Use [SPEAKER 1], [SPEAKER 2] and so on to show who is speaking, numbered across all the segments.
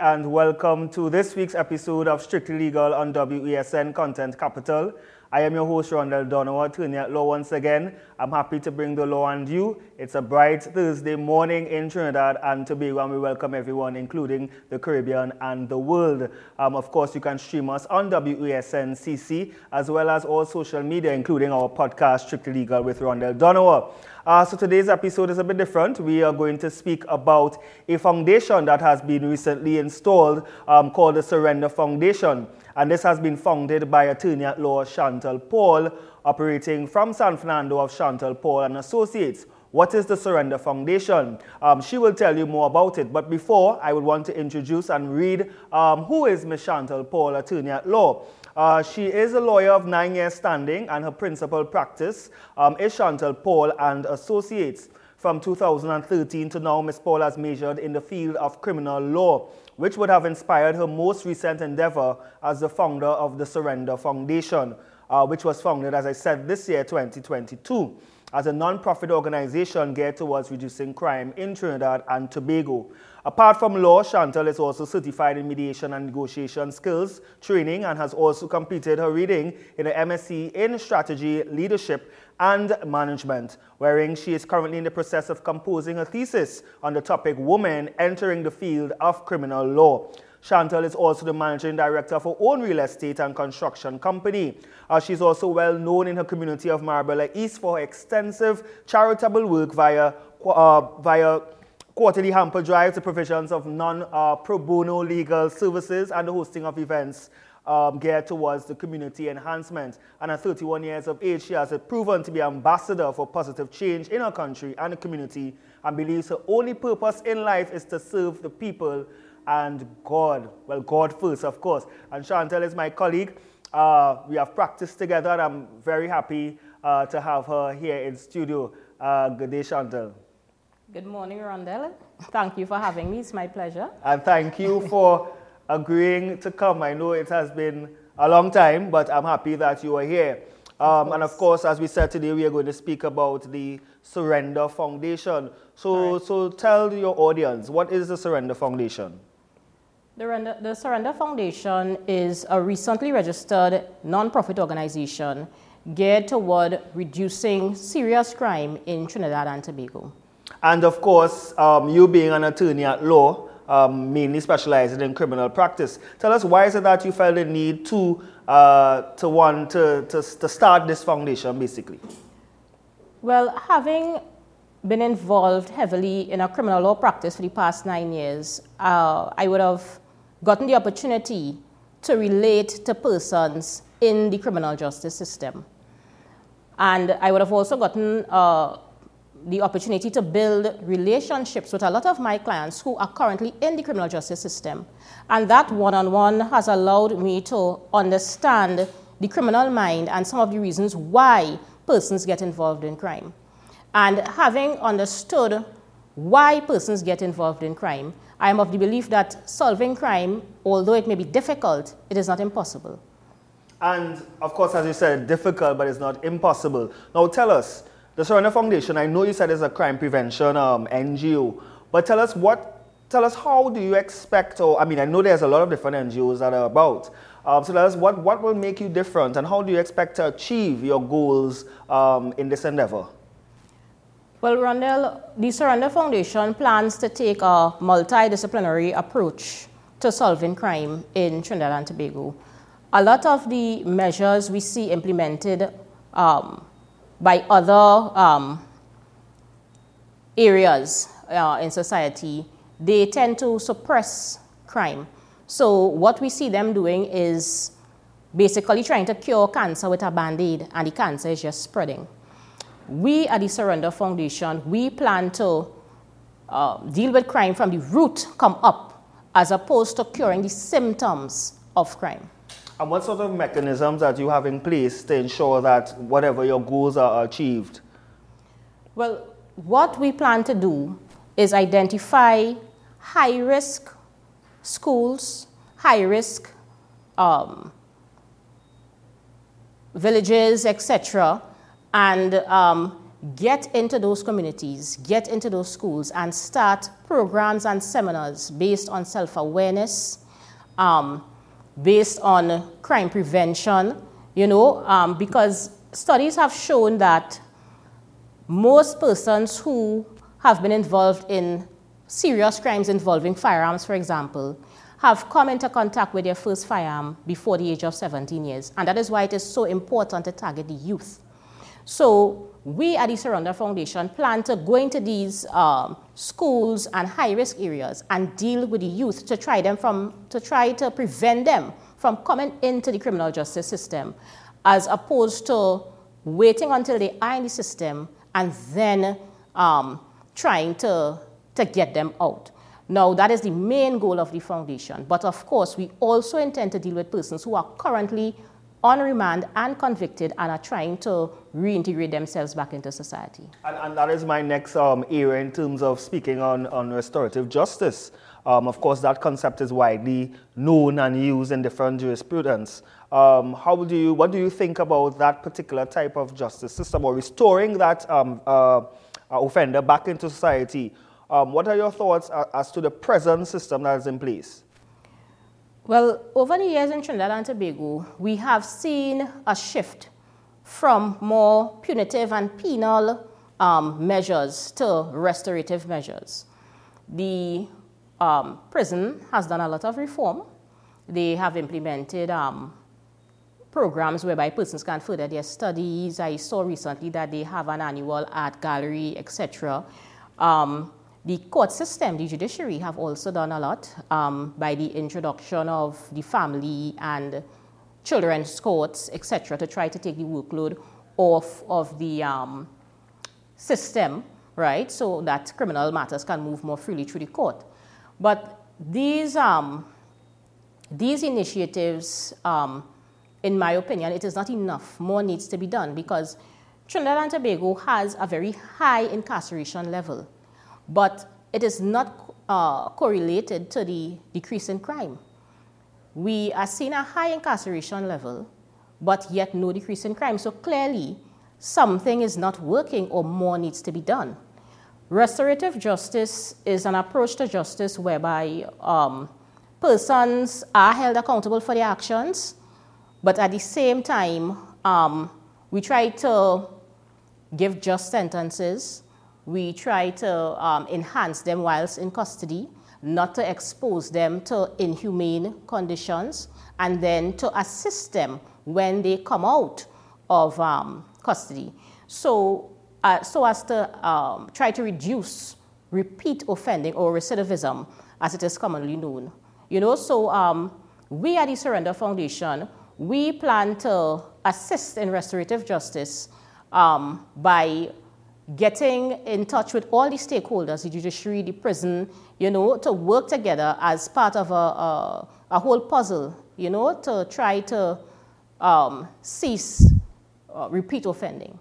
[SPEAKER 1] And welcome to this week's episode of Strictly Legal on WESN Content Capital. I am your host, Rondell Donovan, attorney at law once again. I'm happy to bring the law and you. It's a bright Thursday morning in Trinidad and Tobago, and we welcome everyone, including the Caribbean and the world. Um, of course, you can stream us on WESN CC, as well as all social media, including our podcast, Strictly Legal with Rondell Donovan. Uh, so today's episode is a bit different. We are going to speak about a foundation that has been recently installed um, called the Surrender Foundation and this has been founded by attorney at law Chantal Paul, operating from San Fernando of Chantal Paul and Associates. What is the Surrender Foundation? Um, she will tell you more about it. But before, I would want to introduce and read um, who is Ms. Chantal Paul, attorney at law. Uh, she is a lawyer of nine years standing, and her principal practice um, is Chantal Paul and Associates. From 2013 to now, Ms. Paul has majored in the field of criminal law which would have inspired her most recent endeavor as the founder of the Surrender Foundation, uh, which was founded, as I said, this year, 2022, as a non-profit organization geared towards reducing crime in Trinidad and Tobago. Apart from law, Chantal is also certified in mediation and negotiation skills training and has also completed her reading in an MSc in strategy, leadership, and management, wherein she is currently in the process of composing a thesis on the topic Women Entering the Field of Criminal Law. Chantal is also the managing director of her own real estate and construction company. Uh, she's also well known in her community of Marabella East for her extensive charitable work via, uh, via quarterly hamper drives, the provisions of non uh, pro bono legal services, and the hosting of events um, geared towards the community enhancement. And at 31 years of age, she has proven to be ambassador for positive change in her country and the community and believes her only purpose in life is to serve the people and God. Well, God first, of course. And Chantal is my colleague. Uh, we have practiced together, and I'm very happy uh, to have her here in studio. Uh, good day, Chantal.
[SPEAKER 2] Good morning, Rondell. Thank you for having me. It's my pleasure.
[SPEAKER 1] And thank you for agreeing to come. I know it has been a long time, but I'm happy that you are here. Um, of and of course, as we said today, we are going to speak about the Surrender Foundation. So, right. so tell your audience, what is the Surrender Foundation?
[SPEAKER 2] The, the Surrender Foundation is a recently registered non-profit organization geared toward reducing serious crime in Trinidad and Tobago.
[SPEAKER 1] And of course, um, you being an attorney at law, um, mainly specializing in criminal practice. Tell us why is it that you felt the need to uh, to want to, to, to start this foundation, basically?
[SPEAKER 2] Well, having been involved heavily in a criminal law practice for the past nine years, uh, I would have gotten the opportunity to relate to persons in the criminal justice system. And I would have also gotten uh, the opportunity to build relationships with a lot of my clients who are currently in the criminal justice system. And that one on one has allowed me to understand the criminal mind and some of the reasons why persons get involved in crime. And having understood why persons get involved in crime, I am of the belief that solving crime, although it may be difficult, it is not impossible.
[SPEAKER 1] And of course, as you said, difficult, but it's not impossible. Now tell us, the Surrender Foundation, I know you said it's a crime prevention um, NGO, but tell us what, tell us how do you expect, or I mean, I know there's a lot of different NGOs that are about. Um, so tell us what, what will make you different and how do you expect to achieve your goals um, in this endeavor?
[SPEAKER 2] Well, Rondell, the Surrender Foundation plans to take a multidisciplinary approach to solving crime in Trinidad and Tobago. A lot of the measures we see implemented um, by other um, areas uh, in society, they tend to suppress crime. So, what we see them doing is basically trying to cure cancer with a band aid, and the cancer is just spreading. We at the Surrender Foundation, we plan to uh, deal with crime from the root, come up, as opposed to curing the symptoms of crime.
[SPEAKER 1] And what sort of mechanisms that you have in place to ensure that whatever your goals are achieved?
[SPEAKER 2] Well, what we plan to do is identify high risk schools, high risk um, villages, etc., and um, get into those communities, get into those schools, and start programs and seminars based on self awareness, um, based on crime prevention, you know, um, because studies have shown that most persons who have been involved in serious crimes involving firearms, for example, have come into contact with their first firearm before the age of 17 years. And that is why it is so important to target the youth. So we at the Surrender Foundation plan to go into these um, schools and high-risk areas and deal with the youth to try them from to try to prevent them from coming into the criminal justice system, as opposed to waiting until they are in the system and then um, trying to, to get them out. Now, that is the main goal of the foundation. But of course, we also intend to deal with persons who are currently on remand and convicted and are trying to reintegrate themselves back into society.
[SPEAKER 1] And, and that is my next um, area in terms of speaking on, on restorative justice. Um, of course, that concept is widely known and used in different jurisprudence. Um, how do you, what do you think about that particular type of justice system or restoring that um, uh, offender back into society um, what are your thoughts as to the present system that is in place?
[SPEAKER 2] Well, over the years in Trinidad and Tobago, we have seen a shift from more punitive and penal um, measures to restorative measures. The um, prison has done a lot of reform. They have implemented um, programs whereby persons can further their studies. I saw recently that they have an annual art gallery, etc. Um, the court system, the judiciary, have also done a lot um, by the introduction of the family and children's courts, etc., to try to take the workload off of the um, system, right, so that criminal matters can move more freely through the court. But these, um, these initiatives, um, in my opinion, it is not enough. More needs to be done because Trinidad and Tobago has a very high incarceration level but it is not uh, correlated to the decrease in crime. We are seeing a high incarceration level, but yet no decrease in crime. So clearly, something is not working or more needs to be done. Restorative justice is an approach to justice whereby um, persons are held accountable for their actions, but at the same time, um, we try to give just sentences we try to um, enhance them whilst in custody, not to expose them to inhumane conditions, and then to assist them when they come out of um, custody. So, uh, so as to um, try to reduce repeat offending or recidivism, as it is commonly known. You know, so um, we at the Surrender Foundation, we plan to assist in restorative justice um, by getting in touch with all the stakeholders, the judiciary, the prison, you know, to work together as part of a, a, a whole puzzle, you know, to try to um, cease uh, repeat offending.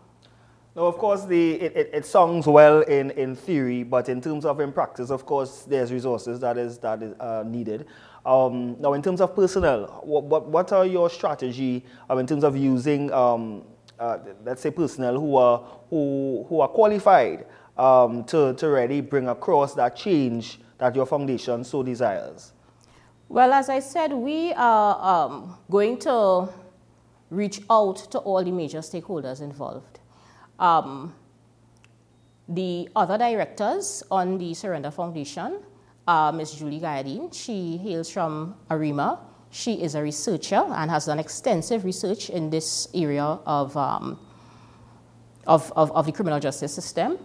[SPEAKER 1] Now, of course, the, it, it, it, sounds well in, in theory, but in terms of in practice, of course, there's resources that is, that is uh, needed. Um, now, in terms of personnel, what, what, what are your strategy uh, in terms of using um, uh, let's say personnel who are, who, who are qualified um, to, to really bring across that change that your foundation so desires?
[SPEAKER 2] Well, as I said, we are um, going to reach out to all the major stakeholders involved. Um, the other directors on the Surrender Foundation, uh, Ms. Julie Gayadine, she hails from ARIMA, she is a researcher and has done extensive research in this area of, um, of, of, of, the criminal justice system.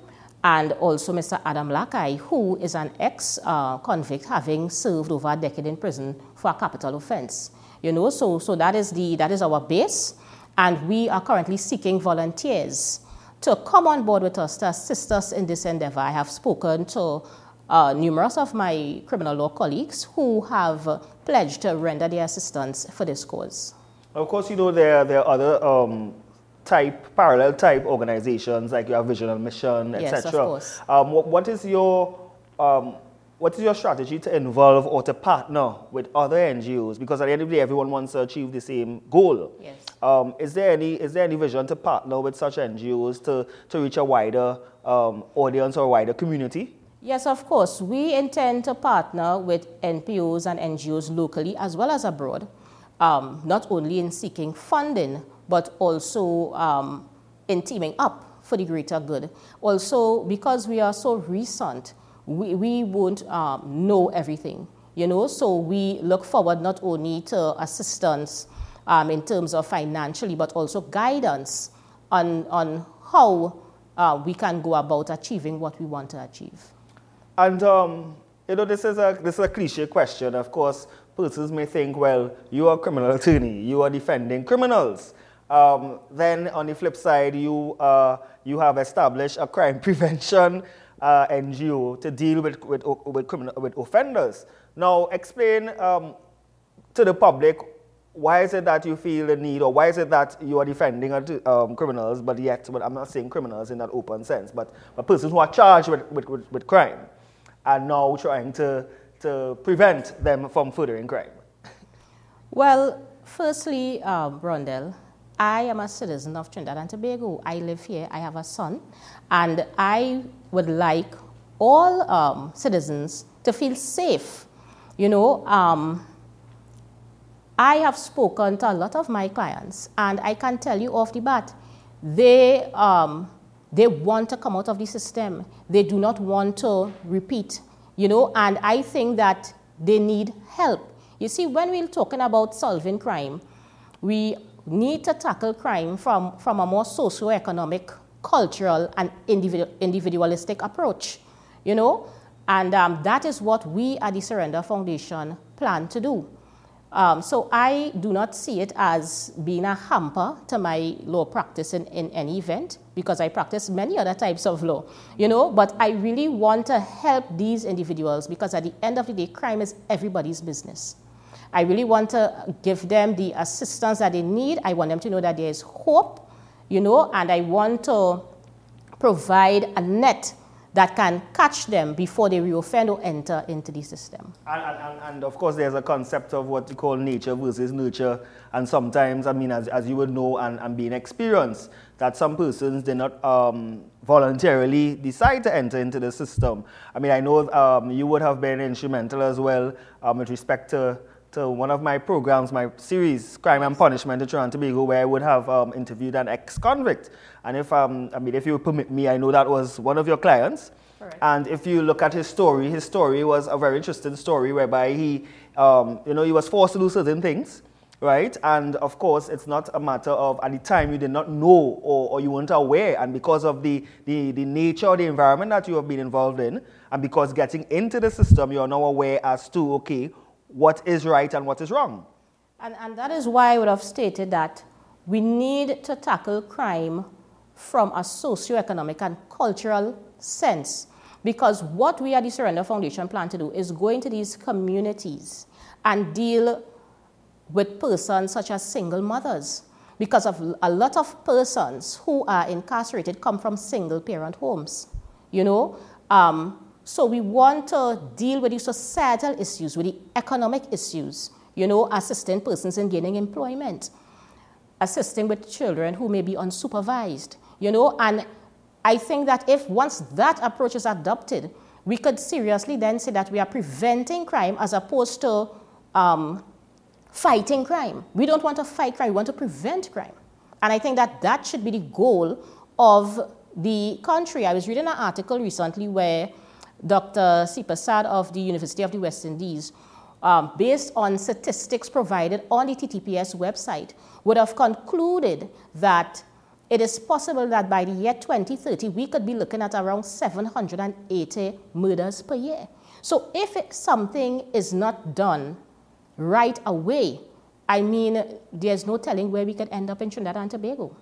[SPEAKER 2] And also Mr. Adam Lakai, who is an ex-convict having served over a decade in prison for a capital offense. You know, so, so that, is the, that is our base. And we are currently seeking volunteers to come on board with us to assist us in this endeavor. I have spoken to uh, numerous of my criminal law colleagues who have pledged to render their assistance for this cause.
[SPEAKER 1] Of course, you know there, there are other um, type, parallel type organizations like your Vision and Mission, etc.
[SPEAKER 2] Yes, of course.
[SPEAKER 1] Um, what, what is your um, what is your strategy to involve or to partner with other NGOs? Because at the end of the day, everyone wants to achieve the same goal.
[SPEAKER 2] Yes.
[SPEAKER 1] Um, is there any is there any vision to partner with such NGOs to, to reach a wider um, audience or wider community?
[SPEAKER 2] Yes, of course. We intend to partner with NPOs and NGOs locally as well as abroad, um, not only in seeking funding, but also um, in teaming up for the greater good. Also, because we are so recent, we, we won't um, know everything, you know, so we look forward not only to assistance um, in terms of financially, but also guidance on, on how uh, we can go about achieving what we want to achieve.
[SPEAKER 1] And, um, you know, this is, a, this is a cliche question. Of course, persons may think, well, you are a criminal attorney, you are defending criminals. Um, then on the flip side, you, uh, you have established a crime prevention uh, NGO to deal with, with, with, criminal, with offenders. Now, explain um, to the public why is it that you feel the need, or why is it that you are defending um, criminals, but yet, but I'm not saying criminals in that open sense, but, but persons who are charged with, with, with crime and now trying to, to prevent them from furthering crime?
[SPEAKER 2] Well, firstly, um, Rondell, I am a citizen of Trinidad and Tobago. I live here, I have a son, and I would like all um, citizens to feel safe. You know, um, I have spoken to a lot of my clients, and I can tell you off the bat, they, um, they want to come out of the system. They do not want to repeat, you know, and I think that they need help. You see, when we're talking about solving crime, we need to tackle crime from, from a more socio-economic, cultural, and individual, individualistic approach, you know? And um, that is what we at the Surrender Foundation plan to do. Um, so I do not see it as being a hamper to my law practice in, in any event because I practice many other types of law, you know, but I really want to help these individuals because at the end of the day, crime is everybody's business. I really want to give them the assistance that they need. I want them to know that there is hope, you know, and I want to provide a net that can catch them before they reoffend or enter into the system.
[SPEAKER 1] And, and, and, of course, there's a concept of what you call nature versus nurture. And sometimes, I mean, as, as you would know and, and being experienced, that some persons did not um, voluntarily decide to enter into the system. I mean, I know um, you would have been instrumental as well um, with respect to to one of my programs, my series, Crime and Punishment in and Tobago, where I would have um, interviewed an ex-convict. And if, um, I mean, if you permit me, I know that was one of your clients. And if you look at his story, his story was a very interesting story whereby he, um, you know, he was forced to do certain things, right? And of course, it's not a matter of at the time you did not know or, or you weren't aware, and because of the, the, the nature of the environment that you have been involved in, and because getting into the system, you are now aware as to, okay, what is right and what is wrong.
[SPEAKER 2] And, and that is why I would have stated that we need to tackle crime from a socio-economic and cultural sense. Because what we at the Surrender Foundation plan to do is go into these communities and deal with persons such as single mothers. Because of a lot of persons who are incarcerated come from single parent homes. You know, um, so we want to deal with the societal issues, with the economic issues, you know, assisting persons in gaining employment, assisting with children who may be unsupervised, you know, and I think that if once that approach is adopted, we could seriously then say that we are preventing crime as opposed to um, fighting crime. We don't want to fight crime, we want to prevent crime. And I think that that should be the goal of the country. I was reading an article recently where Dr. C. Prasad of the University of the West Indies, um, based on statistics provided on the TTPS website, would have concluded that it is possible that by the year 2030, we could be looking at around 780 murders per year. So if something is not done right away, I mean, there's no telling where we could end up in Trinidad and Tobago.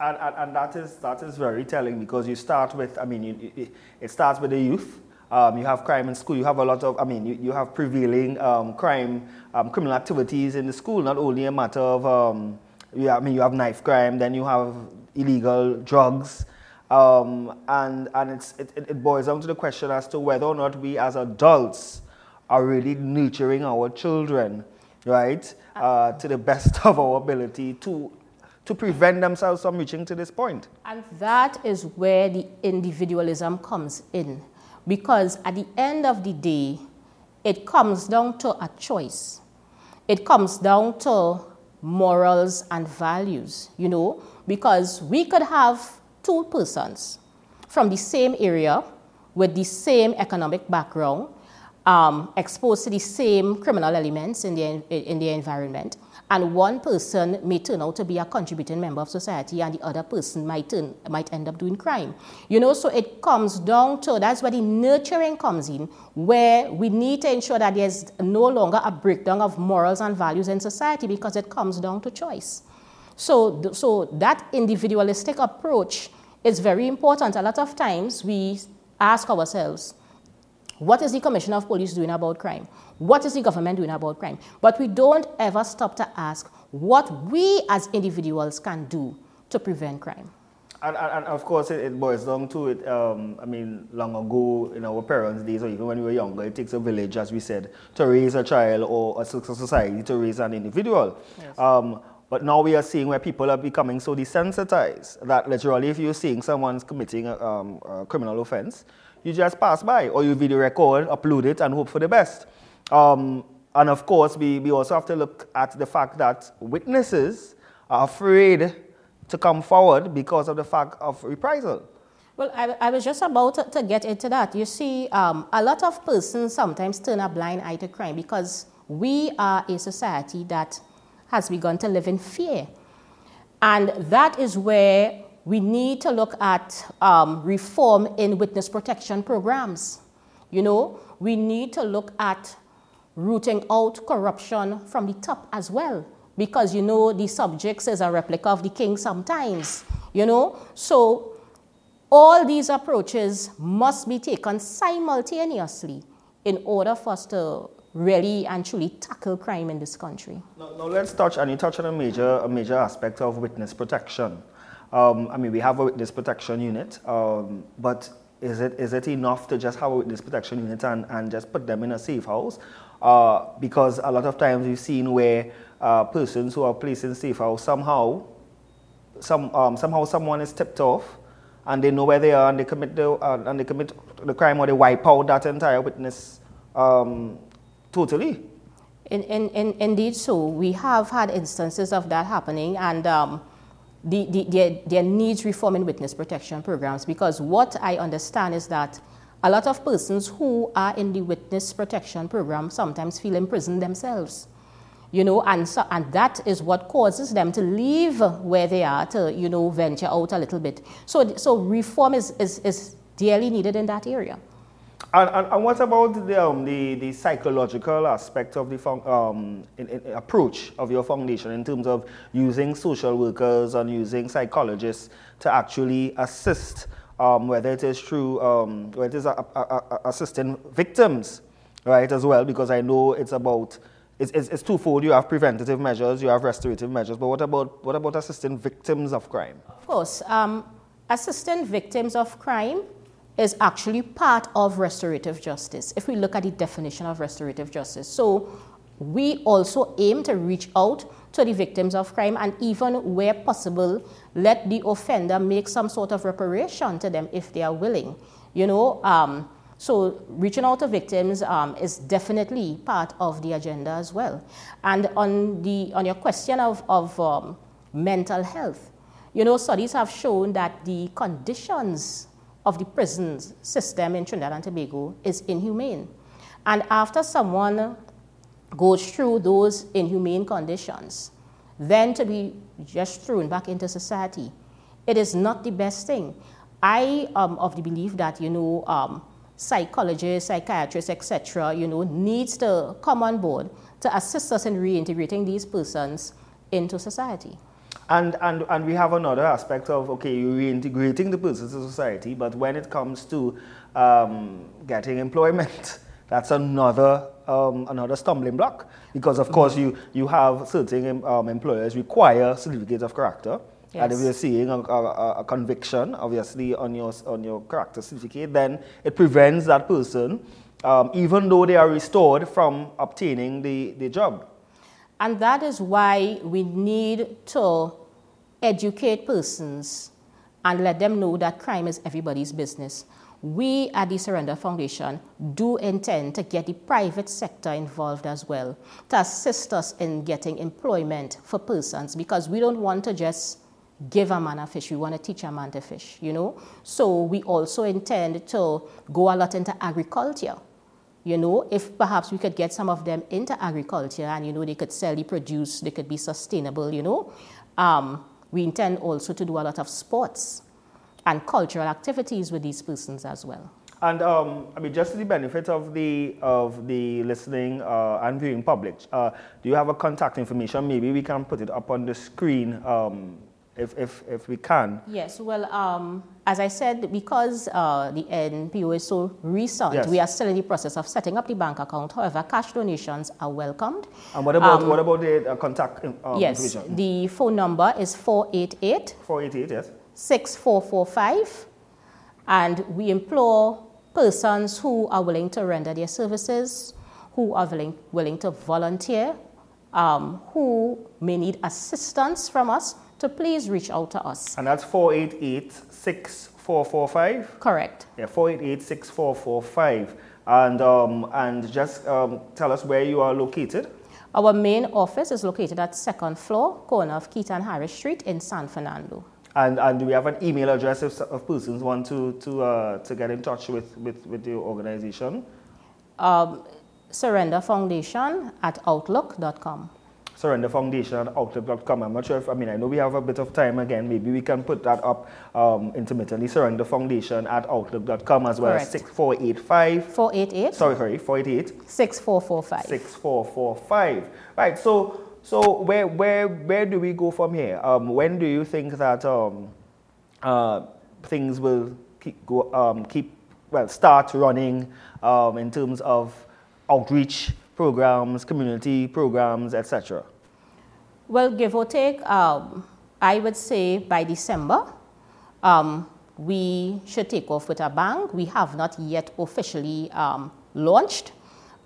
[SPEAKER 1] And, and, and that, is, that is very telling because you start with, I mean, you, it starts with the youth um, you have crime in school. You have a lot of, I mean, you, you have prevailing um, crime, um, criminal activities in the school. Not only a matter of, have, I mean, you have knife crime, then you have illegal drugs, Um, and and it's, it, it boils down to the question as to whether or not we as adults are really nurturing our children, right, uh, to the best of our ability to, to prevent themselves from reaching to this point.
[SPEAKER 2] And that is where the individualism comes in. Because at the end of the day, it comes down to a choice. It comes down to morals and values, you know, because we could have two persons from the same area with the same economic background, um, exposed to the same criminal elements in the, in the environment, and one person may turn out to be a contributing member of society and the other person might, turn, might end up doing crime. You know, so it comes down to, that's where the nurturing comes in, where we need to ensure that there's no longer a breakdown of morals and values in society because it comes down to choice. So, so that individualistic approach is very important. A lot of times we ask ourselves, what is the Commissioner of Police doing about crime? What is the government doing about crime? But we don't ever stop to ask what we as individuals can do to prevent crime.
[SPEAKER 1] And, and, and of course, it, it, boils down to it. Um, I mean, long ago, in our parents' days, or even when we were younger, it takes a village, as we said, to raise a child or a society to raise an individual. Yes. Um, but now we are seeing where people are becoming so desensitized that literally, if you're seeing someone's committing a, um, a criminal offense, you just pass by or you video record, upload it, and hope for the best. Um, and of course, we, we also have to look at the fact that witnesses are afraid to come forward because of the fact of reprisal.
[SPEAKER 2] Well, I, I was just about to, to, get into that. You see, um, a lot of persons sometimes turn a blind eye to crime because we are a society that has begun to live in fear. And that is where we need to look at um, reform in witness protection programs. You know, we need to look at rooting out corruption from the top as well, because you know the subjects is a replica of the king sometimes. You know, so all these approaches must be taken simultaneously in order for us to really and truly tackle crime in this country.
[SPEAKER 1] Now, now let's touch, and you touch on a major, a major aspect of witness protection. Um, I mean, we have a witness protection unit, um, but is it, is it enough to just have a witness protection unit and, and just put them in a safe house? Uh, because a lot of times we've seen where uh, persons who are placed in safe house somehow, some, um, somehow someone is tipped off and they know where they are and they commit the, uh, and they commit the crime or they wipe out that entire witness um, totally.
[SPEAKER 2] In, in, in, indeed, so we have had instances of that happening, and um, the, the, there, there needs reform in witness protection programs because what I understand is that a lot of persons who are in the witness protection program sometimes feel imprisoned themselves. You know, and, so, and that is what causes them to leave where they are to, you know, venture out a little bit. So, so reform is, is, is dearly needed in that area.
[SPEAKER 1] And, and, and, what about the, um, the, the, psychological aspect of the um, in, in approach of your foundation in terms of using social workers and using psychologists to actually assist, um, whether it is through, um, whether it is a, a, a assisting victims, right, as well, because I know it's about, it's, it's, it's, twofold. You have preventative measures, you have restorative measures, but what about, what about assisting victims of crime?
[SPEAKER 2] Of course. Um, assisting victims of crime is actually part of restorative justice, if we look at the definition of restorative justice. So we also aim to reach out to the victims of crime and even where possible, let the offender make some sort of reparation to them if they are willing. You know, um, so reaching out to victims um, is definitely part of the agenda as well. And on, the, on your question of, of um, mental health, you know, studies have shown that the conditions of the prisons system in Trinidad and Tobago is inhumane. And after someone goes through those inhumane conditions, then to be just thrown back into society, it is not the best thing. I am of the belief that, you know, um, psychologists, psychiatrists, etc., you know, needs to come on board to assist us in reintegrating these persons into society.
[SPEAKER 1] And, and, and we have another aspect of, okay, you're reintegrating the person to society, but when it comes to um, getting employment, that's another, um, another stumbling block. Because, of course, you, you have certain um, employers require certificates of character, And if you're seeing a, a, a conviction, obviously, on your, on your character certificate, then it prevents that person, um, even though they are restored, from obtaining the, the job.
[SPEAKER 2] And that is why we need to educate persons and let them know that crime is everybody's business. We at the Surrender Foundation do intend to get the private sector involved as well to assist us in getting employment for persons because we don't want to just give a man a fish, we want to teach a man to fish, you know? So we also intend to go a lot into agriculture. You know, if perhaps we could get some of them into agriculture and, you know, they could sell the produce, they could be sustainable, you know. Um, we intend also to do a lot of sports and cultural activities with these persons as well.
[SPEAKER 1] And um, I mean, just to the benefit of the of the listening uh, and viewing public, uh, do you have a contact information? Maybe we can put it up on the screen um, if, if, if we can.
[SPEAKER 2] Yes, well, um, as I said, because uh, the NPO is so recent,
[SPEAKER 1] Yes.
[SPEAKER 2] we are still in the process of setting up the bank account. However, cash donations are welcomed.
[SPEAKER 1] And what about what about the uh, contact um,
[SPEAKER 2] Um, yes,
[SPEAKER 1] information?
[SPEAKER 2] the phone number is 488
[SPEAKER 1] Four eight eight yes.
[SPEAKER 2] 6445 and we implore persons who are willing to render their services, who are willing, willing to volunteer, um, who may need assistance from us to please reach out to us.
[SPEAKER 1] And that's 488 6445.
[SPEAKER 2] Correct.
[SPEAKER 1] Yeah, 488 6445. And, um, and just um, tell us where you are located.
[SPEAKER 2] Our main office is located at second floor, corner of Keaton Harris Street in San Fernando.
[SPEAKER 1] And, and do we have an email address if, if persons want to, to, uh, to get in touch with, with, with your organization?
[SPEAKER 2] Um, Surrender Foundation at outlook.com.
[SPEAKER 1] Surrender Foundation at Outlook.com. I'm not sure if, I mean, I know we have a bit of time again. Maybe we can put that up um, intermittently. Surrender Foundation at Outlook.com as well
[SPEAKER 2] Correct.
[SPEAKER 1] 6485.
[SPEAKER 2] 488
[SPEAKER 1] Sorry, sorry, 488
[SPEAKER 2] 6445.
[SPEAKER 1] 6445. Right, so so where where where do we go from here? Um, when do you think that um, uh, things will keep go um, keep well start running um, in terms of outreach programs, community programs, etc.
[SPEAKER 2] Well, give or take, um, I would say by December, um, we should take off with a bang. We have not yet officially um, launched,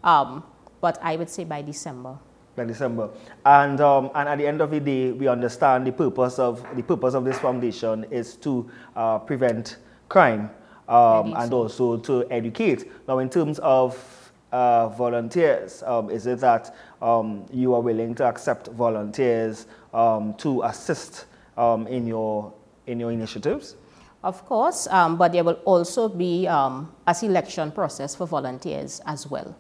[SPEAKER 2] um, but I would say by December.
[SPEAKER 1] by December. And, um, and at the end of the day, we understand the purpose of, the purpose of this foundation is to uh, prevent crime um, and
[SPEAKER 2] so.
[SPEAKER 1] also to educate. Now, in terms of uh, volunteers, um, is it that um, you are willing to accept volunteers um, to assist um, in, your, in your initiatives?
[SPEAKER 2] Of course, um, but there will also be um, a selection process for volunteers as well.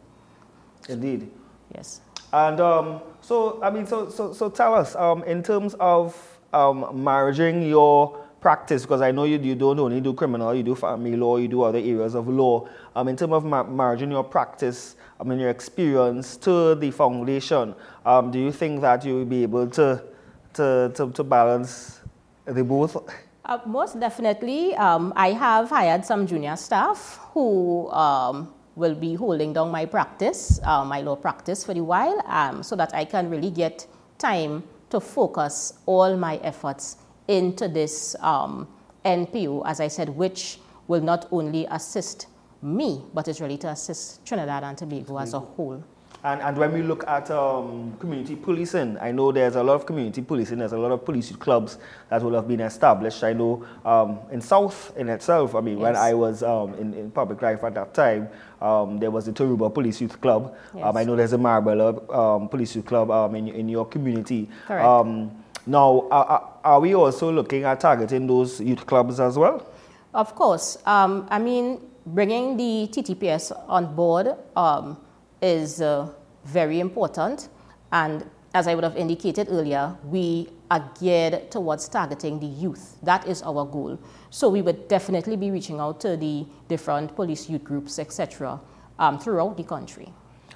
[SPEAKER 1] Indeed.
[SPEAKER 2] Yes.
[SPEAKER 1] And um, so, I mean, so, so, so tell us, um, in terms of um, merging your practice, because I know you, you don't only do criminal, you do family law, you do other areas of law. Um, in terms of ma- merging your practice, I mean, your experience to the foundation, um, do you think that you will be able to, to, to, to balance the both?
[SPEAKER 2] Uh, most definitely. Um, I have hired some junior staff who um, will be holding down my practice, uh, my law practice for a while, um, so that I can really get time to focus all my efforts into this um, NPO, as I said, which will not only assist me, but it's really to assist Trinidad and Tobago as a whole.
[SPEAKER 1] And, and when we look at um, community policing, I know there's a lot of community policing, there's a lot of police youth clubs that will have been established. I know um, in South in itself, I mean, when I was um, in, in public life at that time, um, there was the Tarouba Police Youth Club. Um, I know there's a Marabella um, Police Youth Club um, in, in your community.
[SPEAKER 2] Correct.
[SPEAKER 1] Now, are, are- are we also looking at targeting those youth clubs as well?
[SPEAKER 2] Of course. Um, I mean, bringing the TTPS on board um, is uh, very important. And as I would have indicated earlier, we are geared towards targeting the youth. That is our goal. So we would definitely be reaching out to the different police youth groups, etc., um, throughout the country.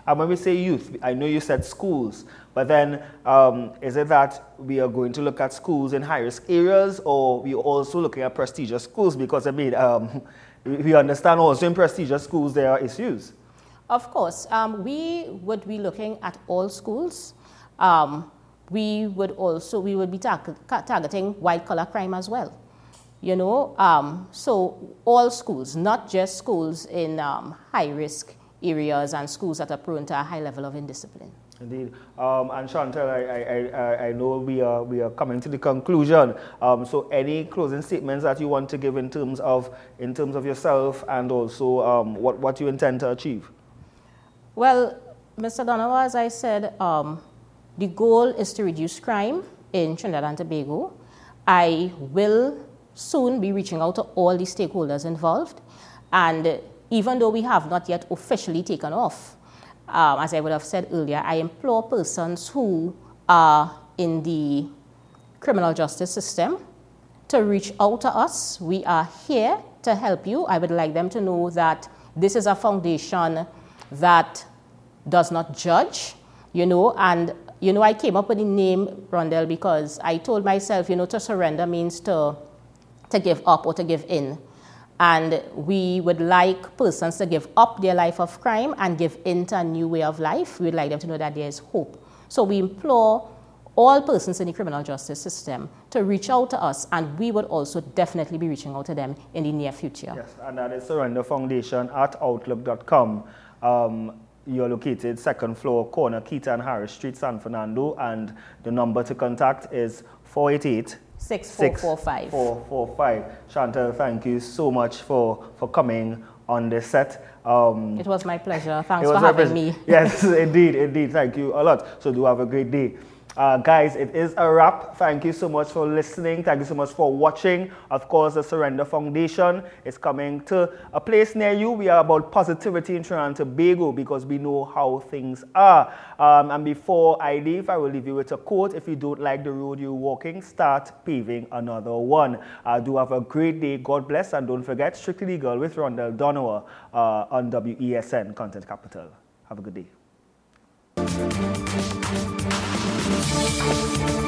[SPEAKER 1] And when we say youth, I know you said schools, but then um, is it that we are going to look at schools in high risk areas or we are also looking at prestigious schools? Because I mean, um, we understand also in prestigious schools there are issues.
[SPEAKER 2] Of course, um, we would be looking at all schools. Um, we would also we would be tar- targeting white collar crime as well. You know, um, so all schools, not just schools in um, high risk areas and schools that are prone to a high level of indiscipline.
[SPEAKER 1] Indeed. Um, and Chantal, I, I, I, I, know we are, we are coming to the conclusion. Um, so any closing statements that you want to give in terms of, in terms of yourself and also um, what, what you intend to achieve?
[SPEAKER 2] Well, Mr. Donovan, as I said, um, the goal is to reduce crime in Trinidad and Tobago. I will soon be reaching out to all the stakeholders involved. And even though we have not yet officially taken off, um, as I would have said earlier, I implore persons who are in the criminal justice system to reach out to us. We are here to help you. I would like them to know that this is a foundation that does not judge, you know, and you know, I came up with the name Rondell because I told myself, you know, to surrender means to to give up or to give in. And we would like persons to give up their life of crime and give in to a new way of life. We'd like them to know that there is hope. So we implore all persons in the criminal justice system to reach out to us, and we would also definitely be reaching out to them in the near future.
[SPEAKER 1] Yes, and that is Surrender Foundation at outlook.com. Um, you're located second floor, corner Keita and Harris Street, San Fernando, and the number to contact is 488
[SPEAKER 2] 6445.
[SPEAKER 1] 6445. Chantal, thank you so much for, for coming on the set.
[SPEAKER 2] Um, it was my pleasure. Thanks for having me.
[SPEAKER 1] yes, indeed, indeed. Thank you a lot. So do have a great day. Uh, guys, it is a wrap. Thank you so much for listening. Thank you so much for watching. Of course, the Surrender Foundation is coming to a place near you. We are about positivity in Trinidad and Tobago because we know how things are. Um, and before I leave, I will leave you with a quote. If you don't like the road you're walking, start paving another one. Uh, do have a great day. God bless. And don't forget, Strictly Legal with Rondell Donowa uh, on WESN Content Capital. Have a good day. Música